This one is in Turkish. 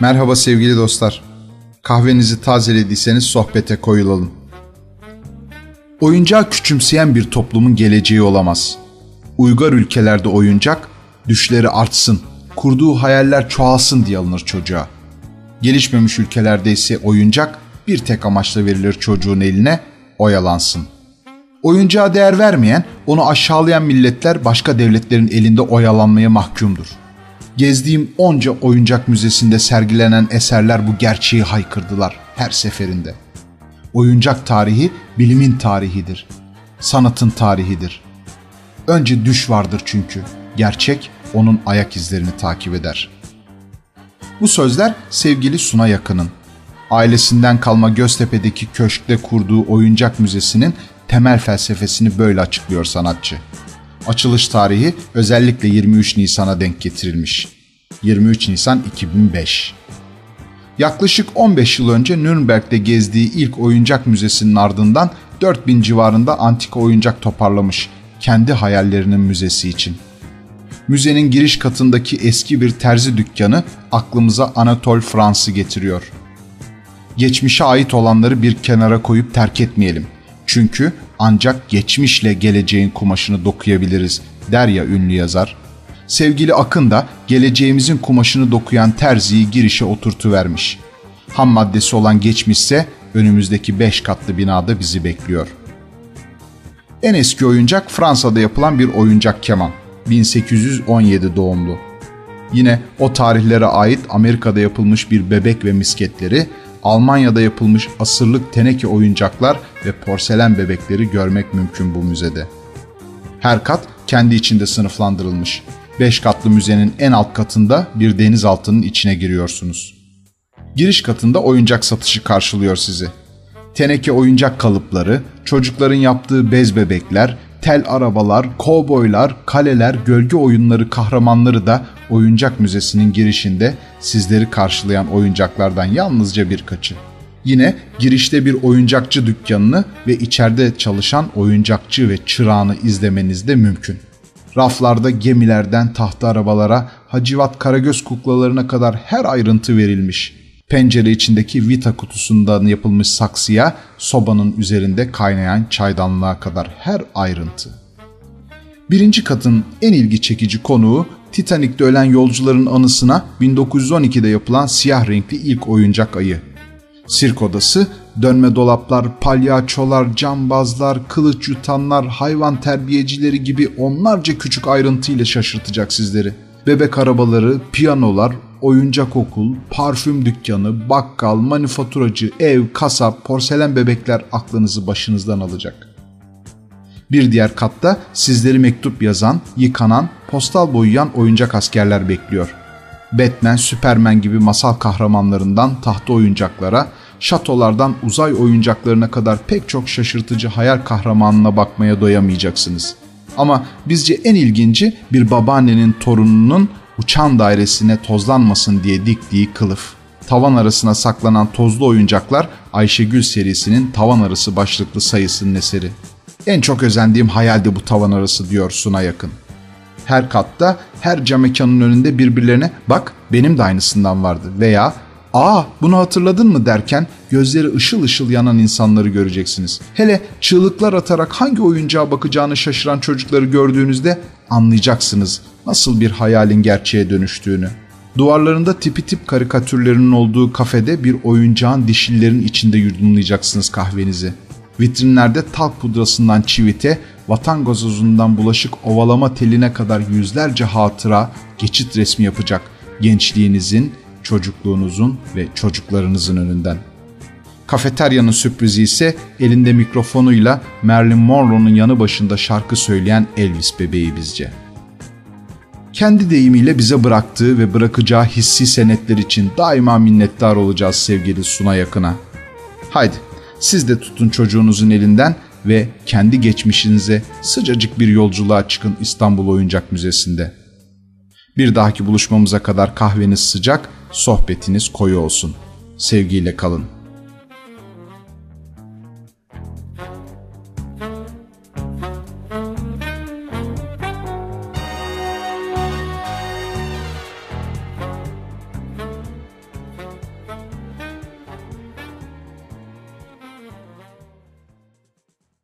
Merhaba sevgili dostlar. Kahvenizi tazelediyseniz sohbete koyulalım. Oyuncağı küçümseyen bir toplumun geleceği olamaz. Uygar ülkelerde oyuncak, düşleri artsın, kurduğu hayaller çoğalsın diye alınır çocuğa. Gelişmemiş ülkelerde ise oyuncak bir tek amaçla verilir çocuğun eline, oyalansın. Oyuncağa değer vermeyen, onu aşağılayan milletler başka devletlerin elinde oyalanmaya mahkumdur.'' Gezdiğim onca oyuncak müzesinde sergilenen eserler bu gerçeği haykırdılar her seferinde. Oyuncak tarihi bilimin tarihidir. Sanatın tarihidir. Önce düş vardır çünkü. Gerçek onun ayak izlerini takip eder. Bu sözler sevgili Suna Yakın'ın. Ailesinden kalma Göztepe'deki köşkte kurduğu oyuncak müzesinin temel felsefesini böyle açıklıyor sanatçı. Açılış tarihi özellikle 23 Nisan'a denk getirilmiş. 23 Nisan 2005. Yaklaşık 15 yıl önce Nürnberg'de gezdiği ilk oyuncak müzesinin ardından 4000 civarında antika oyuncak toparlamış kendi hayallerinin müzesi için. Müzenin giriş katındaki eski bir terzi dükkanı aklımıza Anatol Frans'ı getiriyor. Geçmişe ait olanları bir kenara koyup terk etmeyelim. Çünkü ancak geçmişle geleceğin kumaşını dokuyabiliriz der ya ünlü yazar. Sevgili Akın da geleceğimizin kumaşını dokuyan terziyi girişe oturtuvermiş. Ham maddesi olan geçmişse önümüzdeki beş katlı binada bizi bekliyor. En eski oyuncak Fransa'da yapılan bir oyuncak keman. 1817 doğumlu. Yine o tarihlere ait Amerika'da yapılmış bir bebek ve misketleri, Almanya'da yapılmış asırlık teneke oyuncaklar ve porselen bebekleri görmek mümkün bu müzede. Her kat kendi içinde sınıflandırılmış. Beş katlı müzenin en alt katında bir denizaltının içine giriyorsunuz. Giriş katında oyuncak satışı karşılıyor sizi. Teneke oyuncak kalıpları, çocukların yaptığı bez bebekler, tel arabalar, kovboylar, kaleler, gölge oyunları kahramanları da oyuncak müzesinin girişinde sizleri karşılayan oyuncaklardan yalnızca birkaçı. Yine girişte bir oyuncakçı dükkanını ve içeride çalışan oyuncakçı ve çırağını izlemeniz de mümkün. Raflarda gemilerden tahta arabalara, hacivat karagöz kuklalarına kadar her ayrıntı verilmiş. Pencere içindeki vita kutusundan yapılmış saksıya, sobanın üzerinde kaynayan çaydanlığa kadar her ayrıntı. Birinci katın en ilgi çekici konuğu Titanik'te ölen yolcuların anısına 1912'de yapılan siyah renkli ilk oyuncak ayı. Sirk odası, dönme dolaplar, palyaçolar, cambazlar, kılıç yutanlar, hayvan terbiyecileri gibi onlarca küçük ayrıntıyla şaşırtacak sizleri. Bebek arabaları, piyanolar, oyuncak okul, parfüm dükkanı, bakkal, manifaturacı, ev, kasap, porselen bebekler aklınızı başınızdan alacak. Bir diğer katta sizleri mektup yazan, yıkanan, postal boyayan oyuncak askerler bekliyor. Batman, Superman gibi masal kahramanlarından tahta oyuncaklara, şatolardan uzay oyuncaklarına kadar pek çok şaşırtıcı hayal kahramanına bakmaya doyamayacaksınız. Ama bizce en ilginci bir babaannenin torununun uçan dairesine tozlanmasın diye diktiği kılıf. Tavan arasına saklanan tozlu oyuncaklar Ayşegül serisinin tavan arası başlıklı sayısının eseri. En çok özendiğim hayaldi bu tavan arası diyor Suna Yakın. Her katta, her cam mekanın önünde birbirlerine bak benim de aynısından vardı veya ''Aa bunu hatırladın mı?'' derken gözleri ışıl ışıl yanan insanları göreceksiniz. Hele çığlıklar atarak hangi oyuncağa bakacağını şaşıran çocukları gördüğünüzde anlayacaksınız nasıl bir hayalin gerçeğe dönüştüğünü. Duvarlarında tipi tip karikatürlerinin olduğu kafede bir oyuncağın dişillerin içinde yudumlayacaksınız kahvenizi. Vitrinlerde talk pudrasından çivite, vatan gazozundan bulaşık ovalama teline kadar yüzlerce hatıra, geçit resmi yapacak gençliğinizin, çocukluğunuzun ve çocuklarınızın önünden. Kafeteryanın sürprizi ise elinde mikrofonuyla Marilyn Monroe'nun yanı başında şarkı söyleyen Elvis bebeği bizce. Kendi deyimiyle bize bıraktığı ve bırakacağı hissi senetler için daima minnettar olacağız sevgili Suna Yakın'a. Haydi siz de tutun çocuğunuzun elinden ve kendi geçmişinize sıcacık bir yolculuğa çıkın İstanbul Oyuncak Müzesi'nde. Bir dahaki buluşmamıza kadar kahveniz sıcak, sohbetiniz koyu olsun. Sevgiyle kalın.